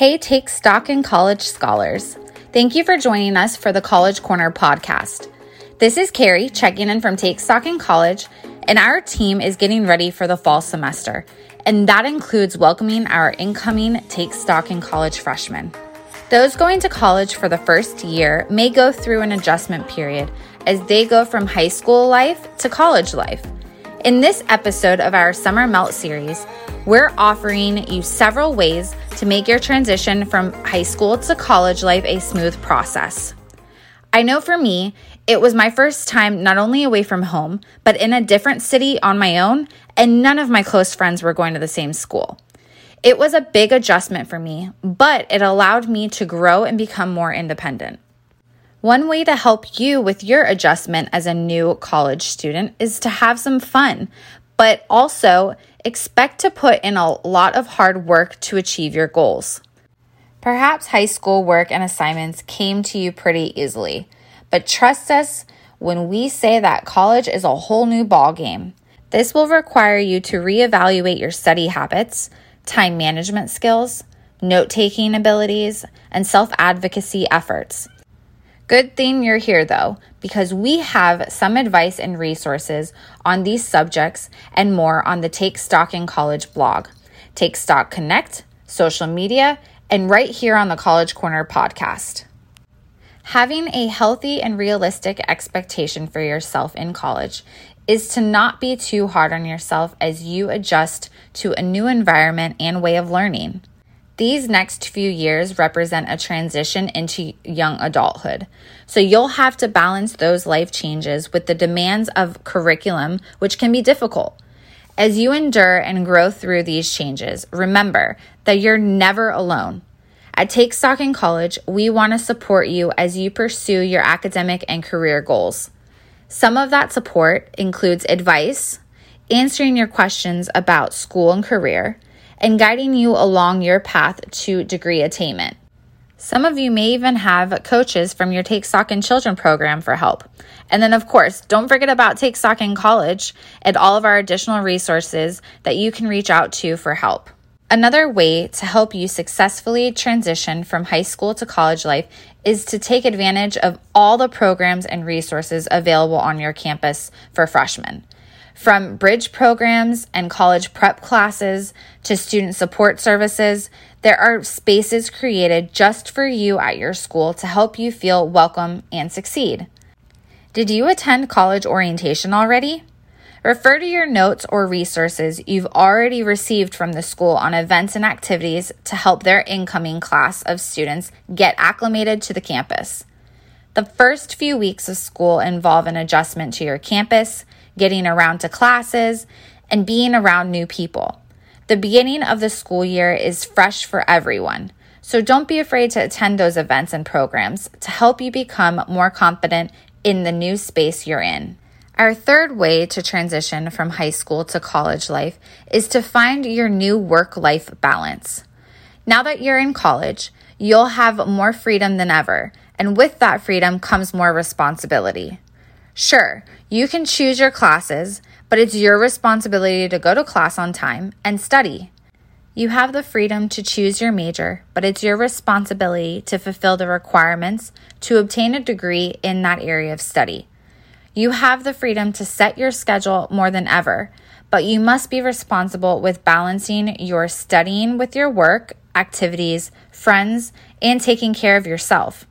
Hey, Take Stock in College scholars. Thank you for joining us for the College Corner podcast. This is Carrie checking in from Take Stock in College, and our team is getting ready for the fall semester, and that includes welcoming our incoming Take Stock in College freshmen. Those going to college for the first year may go through an adjustment period as they go from high school life to college life. In this episode of our Summer Melt series, we're offering you several ways to make your transition from high school to college life a smooth process. I know for me, it was my first time not only away from home, but in a different city on my own, and none of my close friends were going to the same school. It was a big adjustment for me, but it allowed me to grow and become more independent. One way to help you with your adjustment as a new college student is to have some fun, but also expect to put in a lot of hard work to achieve your goals. Perhaps high school work and assignments came to you pretty easily, but trust us when we say that college is a whole new ballgame. This will require you to reevaluate your study habits, time management skills, note taking abilities, and self advocacy efforts. Good thing you're here though, because we have some advice and resources on these subjects and more on the Take Stock in College blog, Take Stock Connect, social media, and right here on the College Corner podcast. Having a healthy and realistic expectation for yourself in college is to not be too hard on yourself as you adjust to a new environment and way of learning. These next few years represent a transition into young adulthood. So you'll have to balance those life changes with the demands of curriculum, which can be difficult. As you endure and grow through these changes, remember that you're never alone. At Take Stock in College, we want to support you as you pursue your academic and career goals. Some of that support includes advice, answering your questions about school and career, and guiding you along your path to degree attainment. Some of you may even have coaches from your Take Stock in Children program for help. And then, of course, don't forget about Take Stock in College and all of our additional resources that you can reach out to for help. Another way to help you successfully transition from high school to college life is to take advantage of all the programs and resources available on your campus for freshmen. From bridge programs and college prep classes to student support services, there are spaces created just for you at your school to help you feel welcome and succeed. Did you attend college orientation already? Refer to your notes or resources you've already received from the school on events and activities to help their incoming class of students get acclimated to the campus. The first few weeks of school involve an adjustment to your campus, getting around to classes, and being around new people. The beginning of the school year is fresh for everyone, so don't be afraid to attend those events and programs to help you become more confident in the new space you're in. Our third way to transition from high school to college life is to find your new work life balance. Now that you're in college, you'll have more freedom than ever, and with that freedom comes more responsibility. Sure, you can choose your classes, but it's your responsibility to go to class on time and study. You have the freedom to choose your major, but it's your responsibility to fulfill the requirements to obtain a degree in that area of study. You have the freedom to set your schedule more than ever, but you must be responsible with balancing your studying with your work, activities, friends, and taking care of yourself.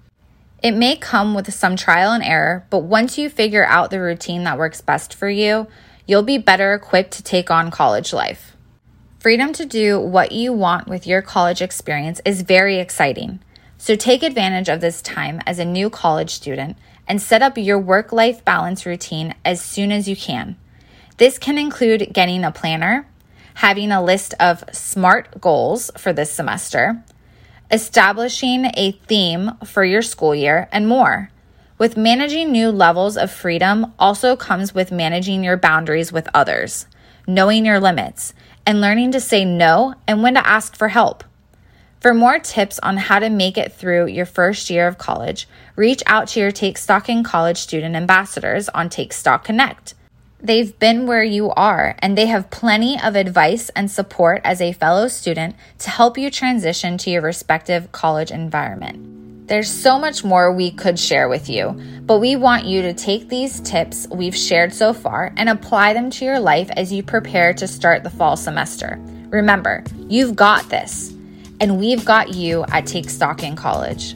It may come with some trial and error, but once you figure out the routine that works best for you, you'll be better equipped to take on college life. Freedom to do what you want with your college experience is very exciting. So take advantage of this time as a new college student and set up your work life balance routine as soon as you can. This can include getting a planner, having a list of SMART goals for this semester, establishing a theme for your school year, and more. With managing new levels of freedom also comes with managing your boundaries with others, knowing your limits, and learning to say no and when to ask for help. For more tips on how to make it through your first year of college, reach out to your Take Stock in College student ambassadors on Take Stock Connect. They've been where you are, and they have plenty of advice and support as a fellow student to help you transition to your respective college environment. There's so much more we could share with you, but we want you to take these tips we've shared so far and apply them to your life as you prepare to start the fall semester. Remember, you've got this, and we've got you at Take Stock in College.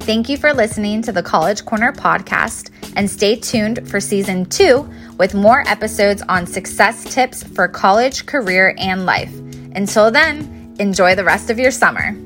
Thank you for listening to the College Corner podcast, and stay tuned for season two with more episodes on success tips for college, career, and life. Until then, enjoy the rest of your summer.